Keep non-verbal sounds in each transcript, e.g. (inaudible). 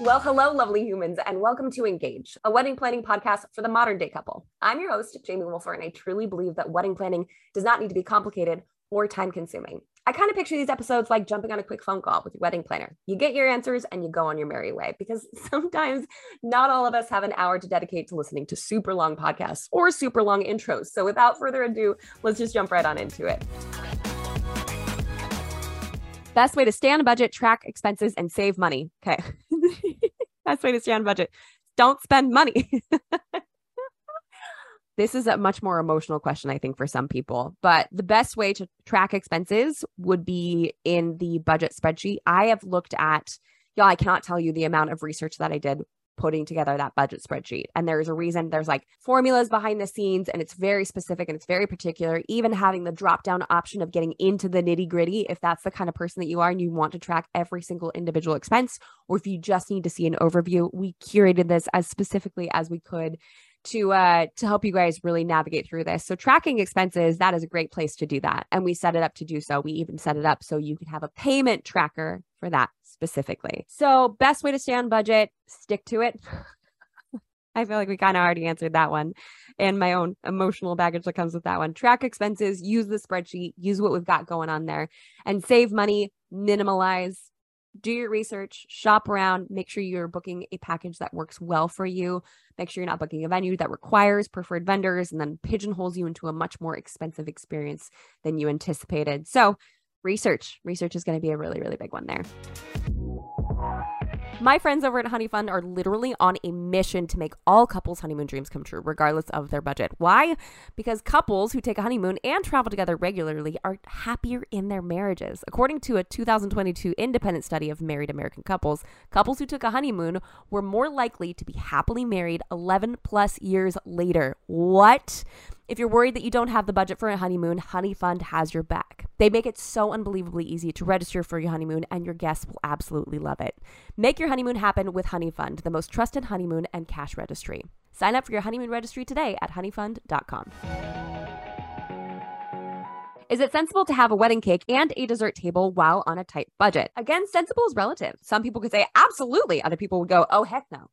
Well, hello, lovely humans, and welcome to Engage, a wedding planning podcast for the modern day couple. I'm your host, Jamie Wolfer, and I truly believe that wedding planning does not need to be complicated or time consuming. I kind of picture these episodes like jumping on a quick phone call with your wedding planner. You get your answers and you go on your merry way because (laughs) sometimes not all of us have an hour to dedicate to listening to super long podcasts or super long intros. So without further ado, let's just jump right on into it. Best way to stay on a budget, track expenses, and save money. Okay. (laughs) Best way to stay on budget. Don't spend money. (laughs) this is a much more emotional question, I think, for some people. But the best way to track expenses would be in the budget spreadsheet. I have looked at, y'all, I cannot tell you the amount of research that I did putting together that budget spreadsheet. And there's a reason there's like formulas behind the scenes and it's very specific and it's very particular. Even having the drop down option of getting into the nitty gritty, if that's the kind of person that you are and you want to track every single individual expense, or if you just need to see an overview, we curated this as specifically as we could to uh to help you guys really navigate through this. So tracking expenses, that is a great place to do that. And we set it up to do so. We even set it up so you can have a payment tracker for that specifically. So best way to stay on budget, stick to it. (laughs) I feel like we kind of already answered that one and my own emotional baggage that comes with that one. Track expenses, use the spreadsheet, use what we've got going on there and save money, minimalize do your research, shop around, make sure you're booking a package that works well for you. Make sure you're not booking a venue that requires preferred vendors and then pigeonholes you into a much more expensive experience than you anticipated. So, research, research is going to be a really, really big one there. My friends over at Honeyfund are literally on a mission to make all couples' honeymoon dreams come true, regardless of their budget. Why? Because couples who take a honeymoon and travel together regularly are happier in their marriages. According to a 2022 independent study of married American couples, couples who took a honeymoon were more likely to be happily married 11 plus years later. What? If you're worried that you don't have the budget for a honeymoon, Honeyfund has your back. They make it so unbelievably easy to register for your honeymoon, and your guests will absolutely love it. Make your honeymoon happen with Honeyfund, the most trusted honeymoon and cash registry. Sign up for your honeymoon registry today at honeyfund.com. Is it sensible to have a wedding cake and a dessert table while on a tight budget? Again, sensible is relative. Some people could say absolutely, other people would go, oh, heck no.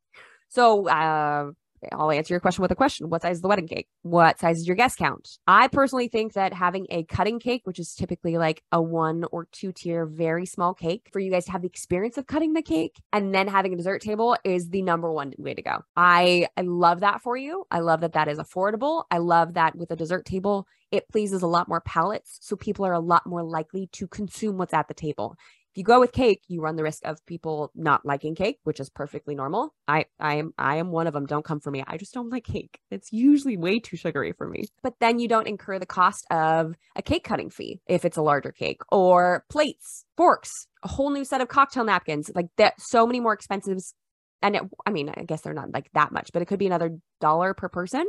So, uh, I'll answer your question with a question. What size is the wedding cake? What size is your guest count? I personally think that having a cutting cake, which is typically like a one or two tier, very small cake, for you guys to have the experience of cutting the cake and then having a dessert table is the number one way to go. I, I love that for you. I love that that is affordable. I love that with a dessert table, it pleases a lot more palates. So people are a lot more likely to consume what's at the table. If you go with cake, you run the risk of people not liking cake, which is perfectly normal. I I am I am one of them. Don't come for me. I just don't like cake. It's usually way too sugary for me. But then you don't incur the cost of a cake cutting fee if it's a larger cake or plates, forks, a whole new set of cocktail napkins. Like that so many more expenses and it, I mean, I guess they're not like that much, but it could be another dollar per person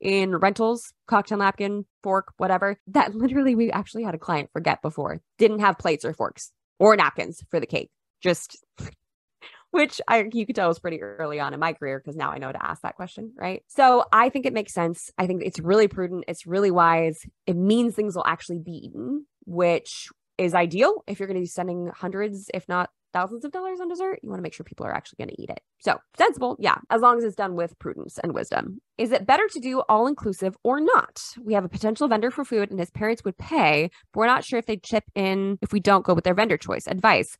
in rentals, cocktail napkin, fork, whatever. That literally we actually had a client forget before. Didn't have plates or forks or napkins for the cake. Just (laughs) which I you could tell was pretty early on in my career because now I know to ask that question, right? So I think it makes sense. I think it's really prudent. It's really wise. It means things will actually be eaten, which is ideal if you're going to be sending hundreds, if not thousands of dollars on dessert, you want to make sure people are actually going to eat it. So, sensible, yeah, as long as it's done with prudence and wisdom. Is it better to do all inclusive or not? We have a potential vendor for food and his parents would pay, but we're not sure if they'd chip in if we don't go with their vendor choice. Advice.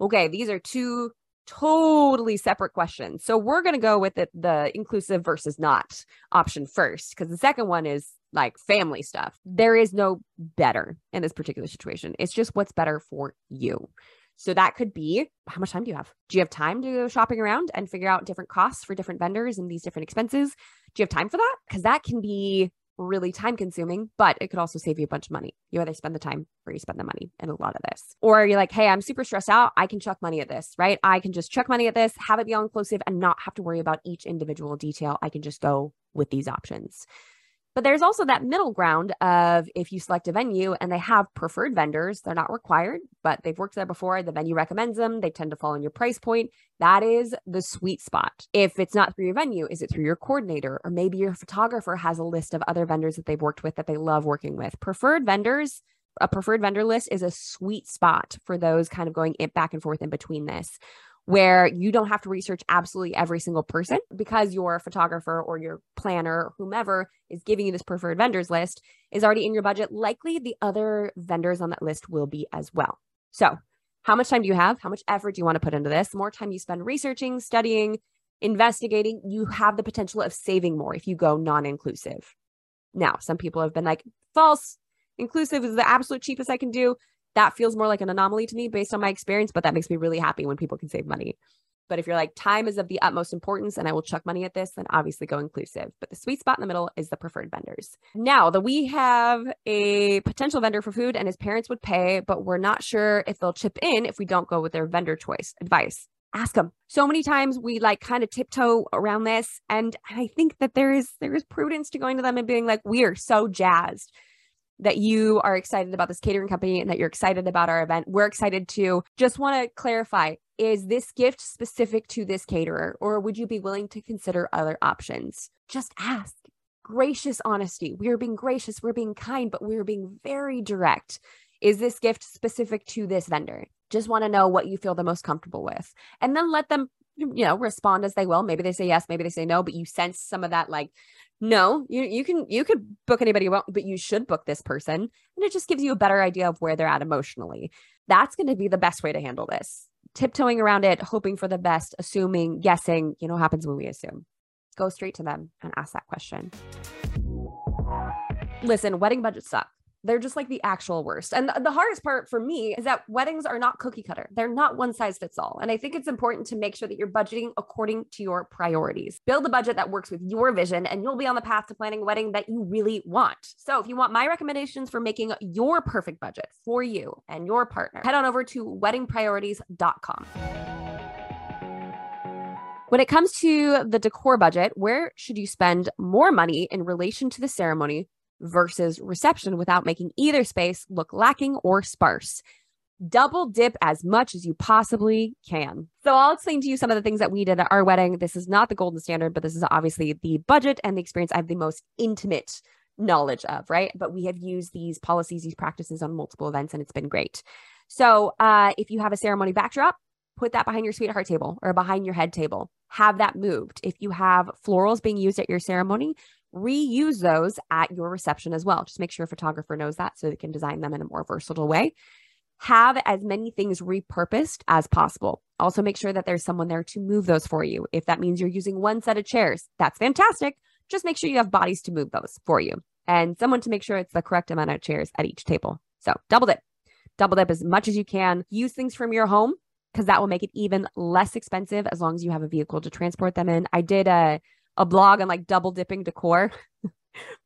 Okay, these are two totally separate questions. So, we're going to go with it, the inclusive versus not option first, because the second one is like family stuff. There is no better in this particular situation. It's just what's better for you. So that could be how much time do you have? Do you have time to go shopping around and figure out different costs for different vendors and these different expenses? Do you have time for that? Because that can be really time consuming, but it could also save you a bunch of money. You either spend the time or you spend the money in a lot of this. Or you're like, hey, I'm super stressed out. I can chuck money at this, right? I can just chuck money at this, have it be all inclusive and not have to worry about each individual detail. I can just go with these options. But there's also that middle ground of if you select a venue and they have preferred vendors, they're not required, but they've worked there before, the venue recommends them, they tend to fall in your price point. That is the sweet spot. If it's not through your venue, is it through your coordinator? Or maybe your photographer has a list of other vendors that they've worked with that they love working with. Preferred vendors, a preferred vendor list is a sweet spot for those kind of going back and forth in between this where you don't have to research absolutely every single person because your photographer or your planner, whomever is giving you this preferred vendors list, is already in your budget. Likely the other vendors on that list will be as well. So, how much time do you have? How much effort do you want to put into this? The more time you spend researching, studying, investigating, you have the potential of saving more if you go non inclusive. Now, some people have been like, false, inclusive is the absolute cheapest I can do that feels more like an anomaly to me based on my experience, but that makes me really happy when people can save money. But if you're like, time is of the utmost importance and I will chuck money at this, then obviously go inclusive. But the sweet spot in the middle is the preferred vendors. Now, that we have a potential vendor for food and his parents would pay, but we're not sure if they'll chip in if we don't go with their vendor choice advice. Ask them. So many times we like kind of tiptoe around this. And I think that there is there is prudence to going to them and being like, we are so jazzed that you are excited about this catering company and that you're excited about our event. We're excited to just want to clarify is this gift specific to this caterer or would you be willing to consider other options? Just ask. Gracious honesty. We are being gracious, we're being kind, but we're being very direct. Is this gift specific to this vendor? Just want to know what you feel the most comfortable with. And then let them you know respond as they will maybe they say yes maybe they say no but you sense some of that like no, you you can you could book anybody you want, but you should book this person. And it just gives you a better idea of where they're at emotionally. That's going to be the best way to handle this. Tiptoeing around it, hoping for the best, assuming, guessing, you know, happens when we assume. Go straight to them and ask that question. Listen, wedding budgets suck. They're just like the actual worst. And the hardest part for me is that weddings are not cookie cutter. They're not one size fits all. And I think it's important to make sure that you're budgeting according to your priorities. Build a budget that works with your vision, and you'll be on the path to planning a wedding that you really want. So if you want my recommendations for making your perfect budget for you and your partner, head on over to weddingpriorities.com. When it comes to the decor budget, where should you spend more money in relation to the ceremony versus reception without making either space look lacking or sparse. Double dip as much as you possibly can. So, I'll explain to you some of the things that we did at our wedding. This is not the golden standard, but this is obviously the budget and the experience I have the most intimate knowledge of, right? But we have used these policies, these practices on multiple events, and it's been great. So, uh, if you have a ceremony backdrop, put that behind your sweetheart table or behind your head table. Have that moved. If you have florals being used at your ceremony, reuse those at your reception as well. Just make sure a photographer knows that so they can design them in a more versatile way. Have as many things repurposed as possible. Also, make sure that there's someone there to move those for you. If that means you're using one set of chairs, that's fantastic. Just make sure you have bodies to move those for you and someone to make sure it's the correct amount of chairs at each table. So, double dip, double dip as much as you can. Use things from your home because that will make it even less expensive as long as you have a vehicle to transport them in. I did a a blog on like double dipping decor. (laughs)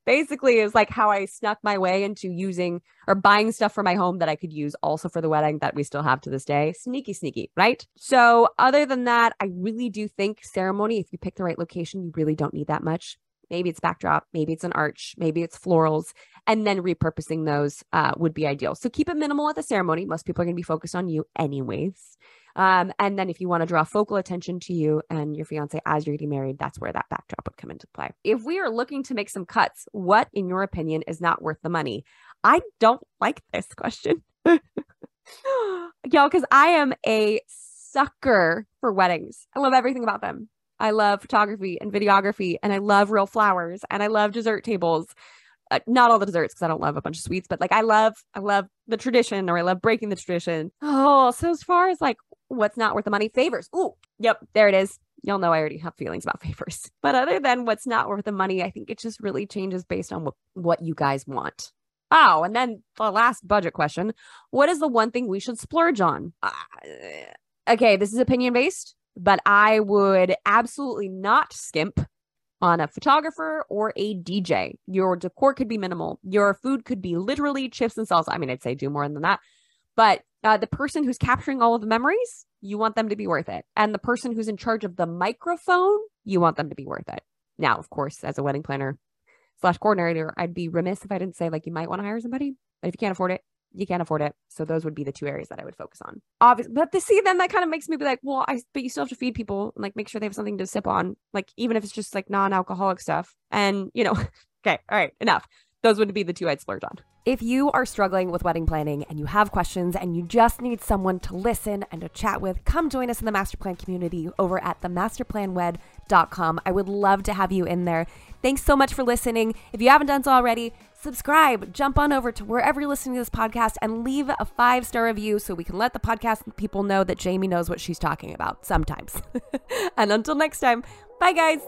Basically, is like how I snuck my way into using or buying stuff for my home that I could use also for the wedding that we still have to this day. Sneaky, sneaky, right? So, other than that, I really do think ceremony, if you pick the right location, you really don't need that much. Maybe it's backdrop, maybe it's an arch, maybe it's florals, and then repurposing those uh, would be ideal. So keep it minimal at the ceremony. Most people are going to be focused on you, anyways. Um, and then if you want to draw focal attention to you and your fiance as you're getting married, that's where that backdrop would come into play. If we are looking to make some cuts, what, in your opinion, is not worth the money? I don't like this question. (laughs) Y'all, because I am a sucker for weddings. I love everything about them. I love photography and videography, and I love real flowers, and I love dessert tables. Uh, not all the desserts because I don't love a bunch of sweets, but like I love, I love the tradition, or I love breaking the tradition. Oh, so as far as like what's not worth the money, favors. Ooh, yep, there it is. Y'all know I already have feelings about favors. But other than what's not worth the money, I think it just really changes based on what, what you guys want. Oh, and then the last budget question What is the one thing we should splurge on? Uh, okay, this is opinion based but I would absolutely not skimp on a photographer or a DJ. Your decor could be minimal. Your food could be literally chips and salsa. I mean, I'd say do more than that. But uh, the person who's capturing all of the memories, you want them to be worth it. And the person who's in charge of the microphone, you want them to be worth it. Now, of course, as a wedding planner slash coordinator, I'd be remiss if I didn't say like you might want to hire somebody. But if you can't afford it, you can't afford it. So those would be the two areas that I would focus on. Obviously, but to see then that kind of makes me be like, well, I but you still have to feed people and like make sure they have something to sip on, like even if it's just like non-alcoholic stuff. And you know, (laughs) okay, all right, enough. those would be the two I'd splurge on. If you are struggling with wedding planning and you have questions and you just need someone to listen and to chat with, come join us in the Master Plan community over at themasterplanwed.com. I would love to have you in there. Thanks so much for listening. If you haven't done so already, subscribe, jump on over to wherever you're listening to this podcast and leave a five star review so we can let the podcast people know that Jamie knows what she's talking about sometimes. (laughs) and until next time, bye guys.